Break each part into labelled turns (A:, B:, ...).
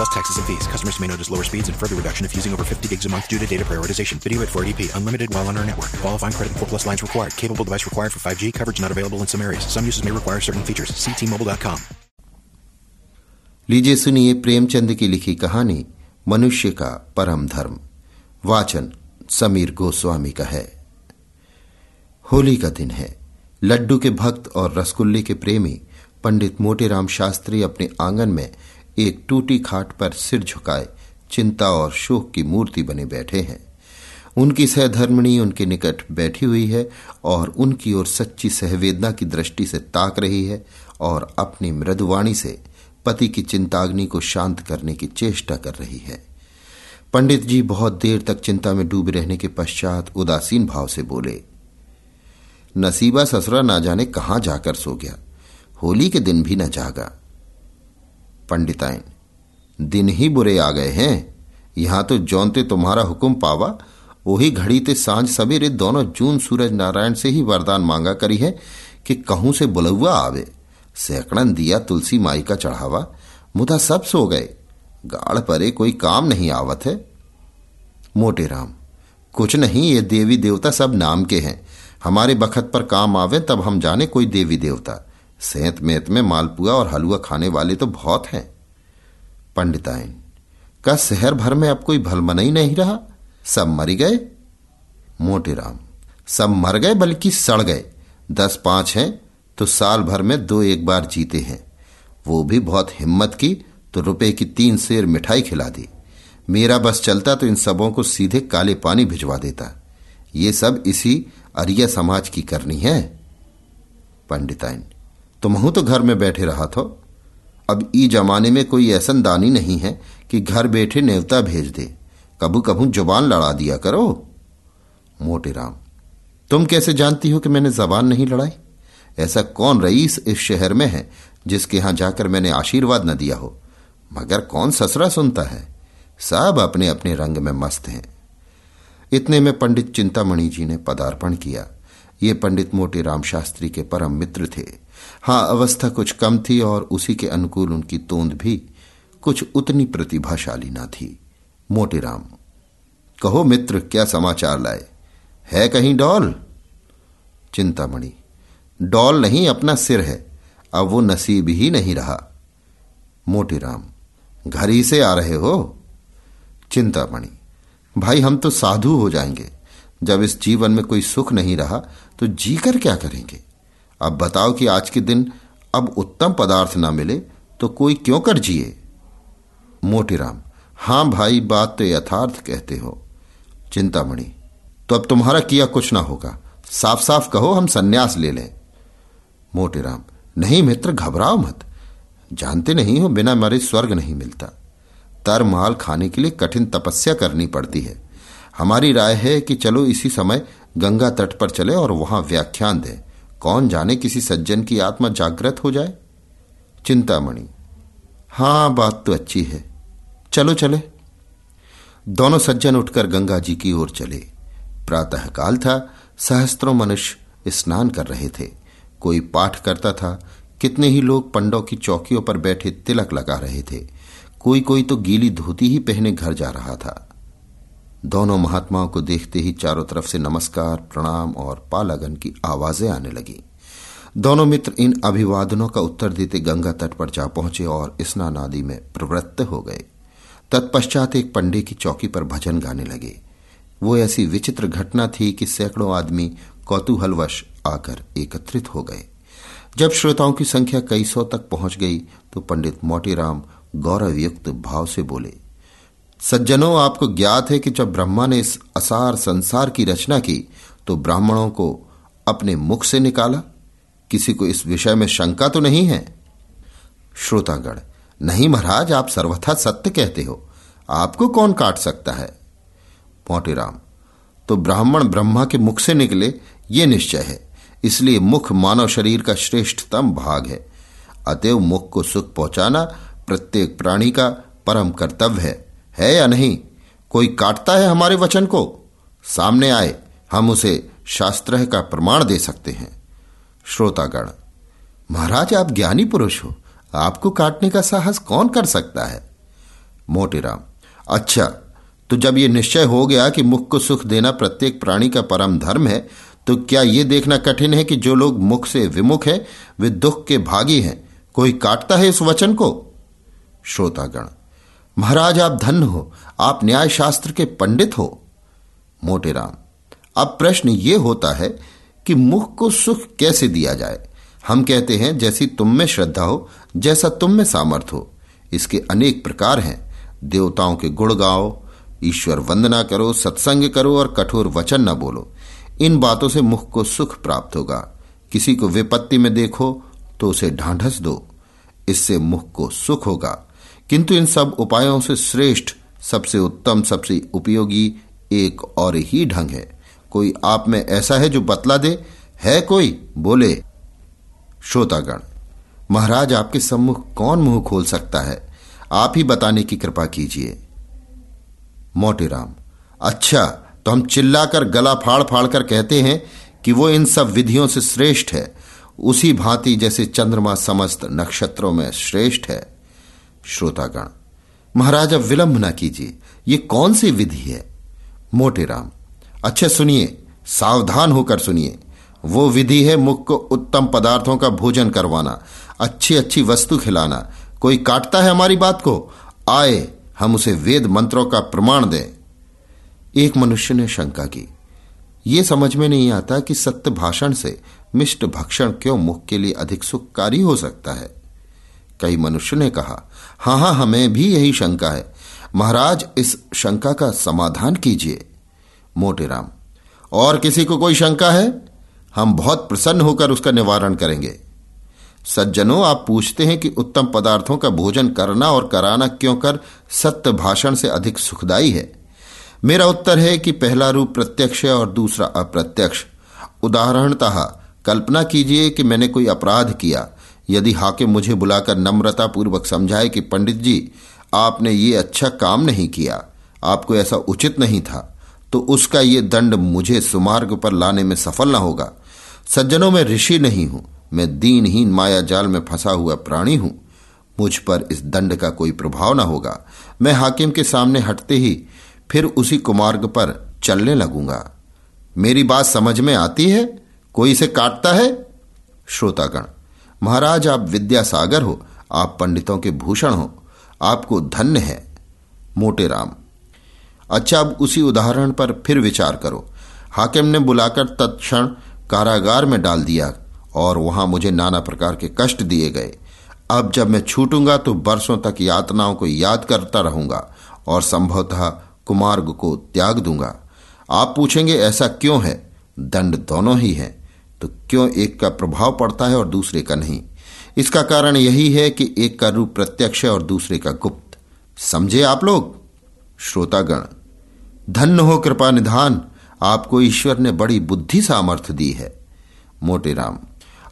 A: Plus taxes and fees. Customers may notice lower speeds and further reduction if using over 50 gigs a month due to data prioritization. Video at 480p. Unlimited while on our network. Qualifying credit 4 plus lines required. Capable device required for 5G. Coverage not available in some areas. Some uses may require certain features. See T-Mobile.com.
B: लीजिए सुनिए प्रेमचंद की लिखी कहानी मनुष्य का परम धर्म वाचन समीर गोस्वामी का है होली का दिन है लड्डू के भक्त और रसगुल्ले के प्रेमी पंडित मोटेराम शास्त्री अपने आँगन में एक टूटी खाट पर सिर झुकाए, चिंता और शोक की मूर्ति बने बैठे हैं। उनकी सहधर्मिणी उनके निकट बैठी हुई है और उनकी ओर सच्ची सहवेदना की दृष्टि से ताक रही है और अपनी मृदुवाणी से पति की चिंताग्नि को शांत करने की चेष्टा कर रही है। पंडित जी बहुत देर तक चिंता में डूबे रहने के पश्चात उदासीन भाव से बोले, नसीबा ससुरा ना जाने कहाँ जाकर सो गया। होली के दिन भी न जागा। पंडिताइन दिन ही बुरे आ गए हैं। यहाँ तो जौनते तुम्हारा हुक्म पावा। वही घड़ी ते साँझ सवेरे दोनों जून सूरज नारायण से ही वरदान मांगा करी है कि कहूँ से बुलौआ आवे। सैकड़न दिया तुलसी माई का चढ़ावा। मुदा सब सो गए। गाड़ परे कोई काम नहीं आवत है। मोटे राम, कुछ नहीं ये देवी देवता सब नाम के हैं। हमारे बखत पर काम आवे तब हम जाने कोई देवी देवता। सेंत मेत में मालपुआ और हलुआ खाने वाले तो बहुत हैं। पंडिताइन का शहर भर में अब कोई भलमनई नहीं रहा। सब मर गए। मोटे राम सब मर गए बल्कि सड़ गए। दस पाँच हैं तो साल भर में दो एक बार जीते हैं। वो भी बहुत हिम्मत की तो रुपए की तीन शेर मिठाई खिला दी। मेरा बस चलता तो इन सबों को सीधे काले पानी भिजवा देता। ये सब इसी अरिया समाज की करनी है। पंडिताइन तुम तो घर में बैठे रहा थो। अब ई जमाने में कोई ऐसा दानी नहीं है कि घर बैठे नेवता भेज दे। कबू कबू ज़ुबान लड़ा दिया करो। मोटे राम, तुम कैसे जानती हो कि मैंने जबान नहीं लड़ाई? ऐसा कौन रईस इस शहर में है जिसके यहाँ जाकर मैंने आशीर्वाद न दिया हो? मगर कौन ससरा सुनता है? सब अपने अपने रंग में मस्त हैं। इतने में पंडित चिंतामणि जी ने पदार्पण किया। ये पंडित मोटे राम शास्त्री के परम मित्र थे। हाँ, अवस्था कुछ कम थी और उसी के अनुकूल उनकी तोंद भी कुछ उतनी प्रतिभाशाली ना थी। मोटे राम, कहो मित्र, क्या समाचार लाए? है कहीं डॉल? चिंतामणि, डॉल नहीं, अपना सिर है। अब वो नसीब ही नहीं रहा। मोटे राम, घर ही से आ रहे हो? चिंतामणि, भाई, हम तो साधु हो जाएँगे। जब इस जीवन में कोई सुख नहीं रहा तो जीकर क्या करेंगे? अब बताओ कि आज के दिन अब उत्तम पदार्थ ना मिले तो कोई क्यों कर जिए? मोटीराम हाँ भाई, बात तो यथार्थ कहते हो। चिंतामणि तो अब तुम्हारा किया कुछ ना होगा। साफ़ साफ़ कहो, हम सन्यास ले लें। मोटीराम नहीं मित्र, घबराओ मत। जानते नहीं हो, बिना मरे स्वर्ग नहीं मिलता। तर माल खाने के लिए कठिन तपस्या करनी पड़ती है। हमारी राय है कि चलो इसी समय गंगा तट पर चले और वहाँ व्याख्यान दें। कौन जाने किसी सज्जन की आत्मा जागृत हो जाए? चिंतामणि। हाँ, बात तो अच्छी है। चलो, चले। दोनों सज्जन उठकर गंगा जी की ओर चले। प्रातःकाल था। सहस्त्रों मनुष्य स्नान कर रहे थे। कोई पाठ करता था। कितने ही लोग पंडों की चौकियों पर बैठे तिलक लगा रहे थे। कोई कोई तो गीली धोती ही पहने घर जा रहा था। दोनों महात्माओं को देखते ही चारों तरफ़ से नमस्कार, प्रणाम और पालागन की आवाज़ें आने लगी। दोनों मित्र इन अभिवादनों का उत्तर देते गंगा तट पर जा पहुँचे और स्नान आदि में प्रवृत्त हो गए। तत्पश्चात एक पंडे की चौकी पर भजन गाने लगे। वो ऐसी विचित्र घटना थी कि सैकड़ों आदमी कौतूहलवश आकर एकत्रित हो गए। जब श्रोताओं की संख्या कई सौ तक पहुँच गई तो पंडित मोटीराम गौरवयुक्त भाव से बोले सज्जनों, आपको ज्ञात है कि जब ब्रह्मा ने इस असार संसार की रचना की तो ब्राह्मणों को अपने मुख से निकाला। किसी को इस विषय में शंका तो नहीं है? श्रोतागण, नहीं महाराज, आप सर्वथा सत्य कहते हो। आपको कौन काट सकता है? मोटेराम तो ब्राह्मण ब्रह्मा के मुख से निकले, ये निश्चय है। इसलिए मुख मानव शरीर का श्रेष्ठतम भाग है। अतएव मुख को सुख पहुंचाना प्रत्येक प्राणी का परम कर्तव्य है। है या नहीं? कोई काटता है हमारे वचन को? सामने आए, हम उसे शास्त्र का प्रमाण दे सकते हैं। श्रोतागण, महाराज, आप ज्ञानी पुरुष हो। आपको काटने का साहस कौन कर सकता है? मोटेराम अच्छा तो जब यह निश्चय हो गया कि मुख को सुख देना प्रत्येक प्राणी का परम धर्म है तो क्या यह देखना कठिन है कि जो लोग मुख से विमुख हैं, वे दुख के भागी हैं? कोई काटता है इस वचन को? श्रोतागण महाराज, आप धन्य हो। आप न्याय शास्त्र के पंडित हो। मोटेराम अब प्रश्न ये होता है कि मुख को सुख कैसे दिया जाए? हम कहते हैं, जैसी तुम में श्रद्धा हो, जैसा तुम में सामर्थ हो। इसके अनेक प्रकार हैं। देवताओं के गुण गाओ, ईश्वर वंदना करो, सत्संग करो और कठोर वचन न बोलो। इन बातों से मुख को सुख प्राप्त होगा। किसी को विपत्ति में देखो तो उसे ढांढस दो। इससे मुख को सुख होगा। किंतु इन सब उपायों से श्रेष्ठ, सबसे उत्तम, सबसे उपयोगी एक और ही ढंग है। कोई आप में ऐसा है जो बतला दे? है कोई? बोले, श्रोतागण, महाराज आपके सम्मुख कौन मुँह खोल सकता है? आप ही बताने की कृपा कीजिए। मोटेराम अच्छा तो हम चिल्लाकर गला फाड़ फाड़ कर कहते हैं कि वो इन सब विधियों से श्रेष्ठ है। उसी भांति जैसे चंद्रमा समस्त नक्षत्रों में श्रेष्ठ है। श्रोतागण महाराज, अब विलंब न कीजिए। ये कौन सी विधि है? मोटे राम अच्छा सुनिए, सावधान होकर सुनिए। वो विधि है मुख को उत्तम पदार्थों का भोजन करवाना, अच्छी अच्छी वस्तु खिलाना। कोई काटता है हमारी बात को? आए, हम उसे वेद मंत्रों का प्रमाण दें। एक मनुष्य ने शंका की। ये समझ में नहीं आता कि सत्य भाषण से मिष्ट भक्षण क्यों मुख के लिए अधिक सुखकारी हो सकता है। कई मनुष्य ने कहा, हाँ हाँ, हमें भी यही शंका है। महाराज, इस शंका का समाधान कीजिए। मोटेराम और किसी को कोई शंका है? हम बहुत प्रसन्न होकर उसका निवारण करेंगे। सज्जनों, आप पूछते हैं कि उत्तम पदार्थों का भोजन करना और कराना क्यों कर सत्य भाषण से अधिक सुखदाई है? मेरा उत्तर है कि पहला रूप प्रत्यक्ष है और दूसरा अप्रत्यक्ष। उदाहरणतः, कल्पना कीजिए कि मैंने कोई अपराध किया यदि हाकिम मुझे बुलाकर नम्रता पूर्वक समझाए कि पंडित जी, आपने ये अच्छा काम नहीं किया, आपको ऐसा उचित नहीं था तो उसका ये दंड मुझे सुमार्ग पर लाने में सफल न होगा। सज्जनों में ऋषि नहीं हूँ, मैं दीनहीन माया जाल में फंसा हुआ प्राणी हूँ। मुझ पर इस दंड का कोई प्रभाव न होगा। मैं हाकिम के सामने हटते ही फिर उसी कुमार्ग पर चलने लगूँगा। मेरी बात समझ में आती है? कोई इसे काटता है? श्रोतागण महाराज, आप विद्यासागर हो, आप पंडितों के भूषण हो, आपको धन्य है, मोटे राम। अच्छा अब उसी उदाहरण पर फिर विचार करो। हाकिम ने बुलाकर तत्क्षण कारागार में डाल दिया और वहाँ मुझे नाना प्रकार के कष्ट दिए गए। अब जब मैं छूटूँगा तो बरसों तक यातनाओं को याद करता रहूँगा और संभवतः कुमार्ग को त्याग दूँगा। आप पूछेंगे, ऐसा क्यों है? दंड दोनों ही है। तो क्यों एक का प्रभाव पड़ता है और दूसरे का नहीं? इसका कारण यही है कि एक का रूप प्रत्यक्ष है और दूसरे का गुप्त। समझे आप लोग? श्रोतागण धन्य हो कृपा निधान, आपको ईश्वर ने बड़ी बुद्धि सामर्थ्य दी है। मोटे राम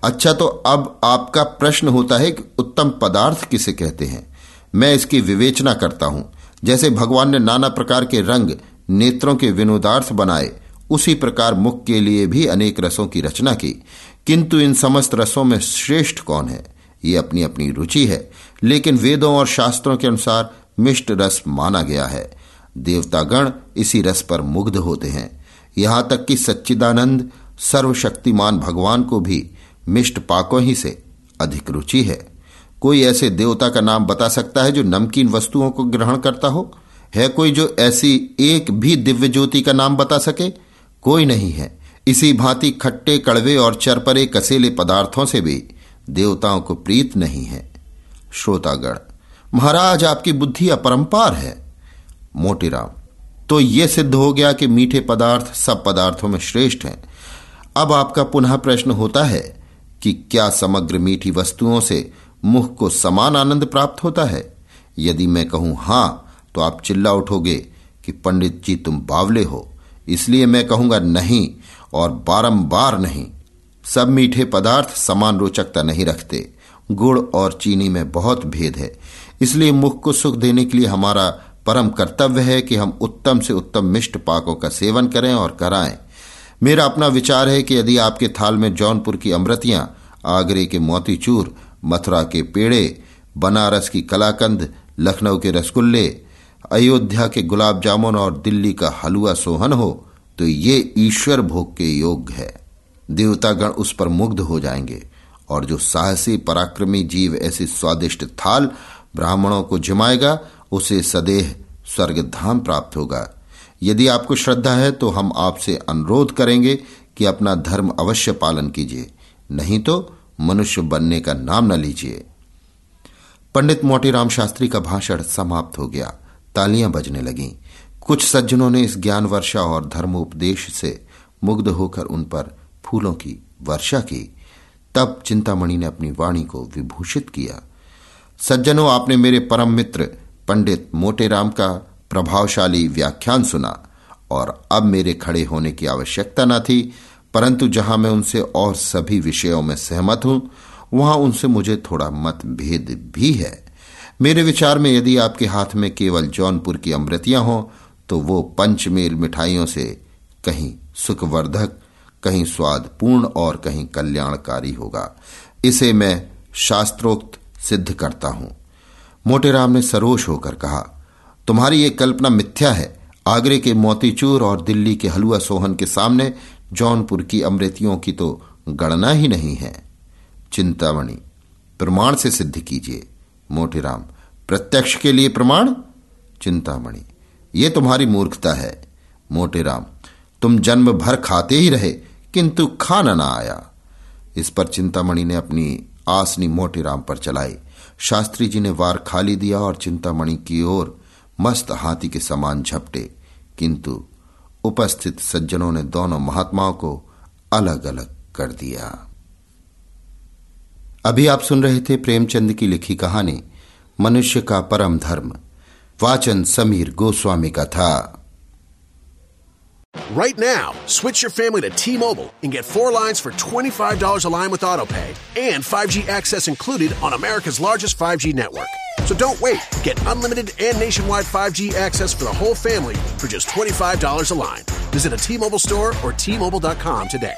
B: अच्छा तो अब आपका प्रश्न होता है कि उत्तम पदार्थ किसे कहते हैं? मैं इसकी विवेचना करता हूँ। जैसे भगवान ने नाना प्रकार के रंग, नेत्रों के विनोदार्थ बनाए उसी प्रकार मुख के लिए भी अनेक रसों की रचना की। किंतु इन समस्त रसों में श्रेष्ठ कौन है? ये अपनी अपनी रुचि है। लेकिन वेदों और शास्त्रों के अनुसार मिष्ट रस माना गया है। देवतागण इसी रस पर मुग्ध होते हैं। यहाँ तक कि सच्चिदानंद सर्वशक्तिमान भगवान को भी मिष्ट पाकों ही से अधिक रुचि है। कोई ऐसे देवता का नाम बता सकता है जो नमकीन वस्तुओं को ग्रहण करता हो? है कोई जो ऐसी एक भी दिव्य ज्योति का नाम बता सके? कोई नहीं है। इसी भांति खट्टे कड़वे और चरपरे कसेले पदार्थों से भी देवताओं को प्रीत नहीं है। श्रोतागण, महाराज, आपकी बुद्धि अपरंपार है। मोटीराम तो यह सिद्ध हो गया कि मीठे पदार्थ सब पदार्थों में श्रेष्ठ हैं। अब आपका पुनः प्रश्न होता है कि क्या समग्र मीठी वस्तुओं से मुख को समान आनंद प्राप्त होता है? यदि मैं कहूँ हाँ तो आप चिल्ला उठोगे कि पंडित जी तुम बावले हो। इसलिए मैं कहूँगा नहीं और बारंबार नहीं। सब मीठे पदार्थ समान रोचकता नहीं रखते। गुड़ और चीनी में बहुत भेद है। इसलिए मुख को सुख देने के लिए हमारा परम कर्तव्य है कि हम उत्तम से उत्तम मिष्ट पाकों का सेवन करें और कराएँ। मेरा अपना विचार है कि यदि आपके थाल में जौनपुर की अमृतियाँ, आगरे के मोतीचूर, मथुरा के पेड़े, बनारस की कलाकंद, लखनऊ के रसगुल्ले अयोध्या के गुलाब जामुन और दिल्ली का हलवा सोहन हो तो ये ईश्वर भोग के योग्य है। देवतागण उस पर मुग्ध हो जाएँगे, और जो साहसी पराक्रमी जीव ऐसी स्वादिष्ट थाल ब्राह्मणों को जिमाएगा, उसे सदेह स्वर्गधाम प्राप्त होगा। यदि आपको श्रद्धा है तो हम आपसे अनुरोध करेंगे कि अपना धर्म अवश्य पालन कीजिए, नहीं तो मनुष्य बनने का नाम न लीजिए। पंडित मोटीराम शास्त्री का भाषण समाप्त हो गया। तालियाँ बजने लगीं। कुछ सज्जनों ने इस ज्ञान वर्षा और धर्मोपदेश से मुग्ध होकर उन पर फूलों की वर्षा की। तब चिंतामणि ने अपनी वाणी को विभूषित किया। सज्जनों, आपने मेरे परम मित्र, पंडित मोटेराम का प्रभावशाली व्याख्यान सुना और अब मेरे खड़े होने की आवश्यकता न थी, परंतु जहाँ मैं उनसे और सभी विषयों में सहमत हूँ, वहाँ उनसे मुझे थोड़ा मतभेद भी है। मेरे विचार में यदि आपके हाथ में केवल जौनपुर की अमृतियाँ हों तो वो पंचमेल मिठाइयों से कहीं सुखवर्धक, कहीं स्वादपूर्ण और कहीं कल्याणकारी होगा। इसे मैं शास्त्रोक्त सिद्ध करता हूँ। मोटेराम ने सरोष होकर कहा, तुम्हारी ये कल्पना मिथ्या है। आगरे के मोतीचूर और दिल्ली के हलुआ सोहन के सामने जौनपुर की अमृतियों की तो गणना ही नहीं है। चिंतामणि, प्रमाण से सिद्ध कीजिए। मोटेराम प्रत्यक्ष के लिए प्रमाण? चिंतामणि, ये तुम्हारी मूर्खता है। मोटेराम तुम जन्म भर खाते ही रहे, किंतु खाना ना आया। इस पर चिंतामणि ने अपनी आसनी मोटेराम पर चलाई। शास्त्री जी ने वार खाली दिया और चिंतामणि की ओर मस्त हाथी के समान झपटे। किंतु उपस्थित सज्जनों ने दोनों महात्माओं को अलग अलग कर दिया। अभी आप सुन रहे थे प्रेमचंद की लिखी कहानी मनुष्य का परम धर्म वाचन समीर गोस्वामी का था
C: Right now, switch your family to T-Mobile and get four lines for $25 a line with AutoPay and 5G access included on America's largest 5G network. So don't wait. Get unlimited and nationwide 5G access for the whole family for just $25 a line. Visit a T-Mobile store or T-Mobile.com today.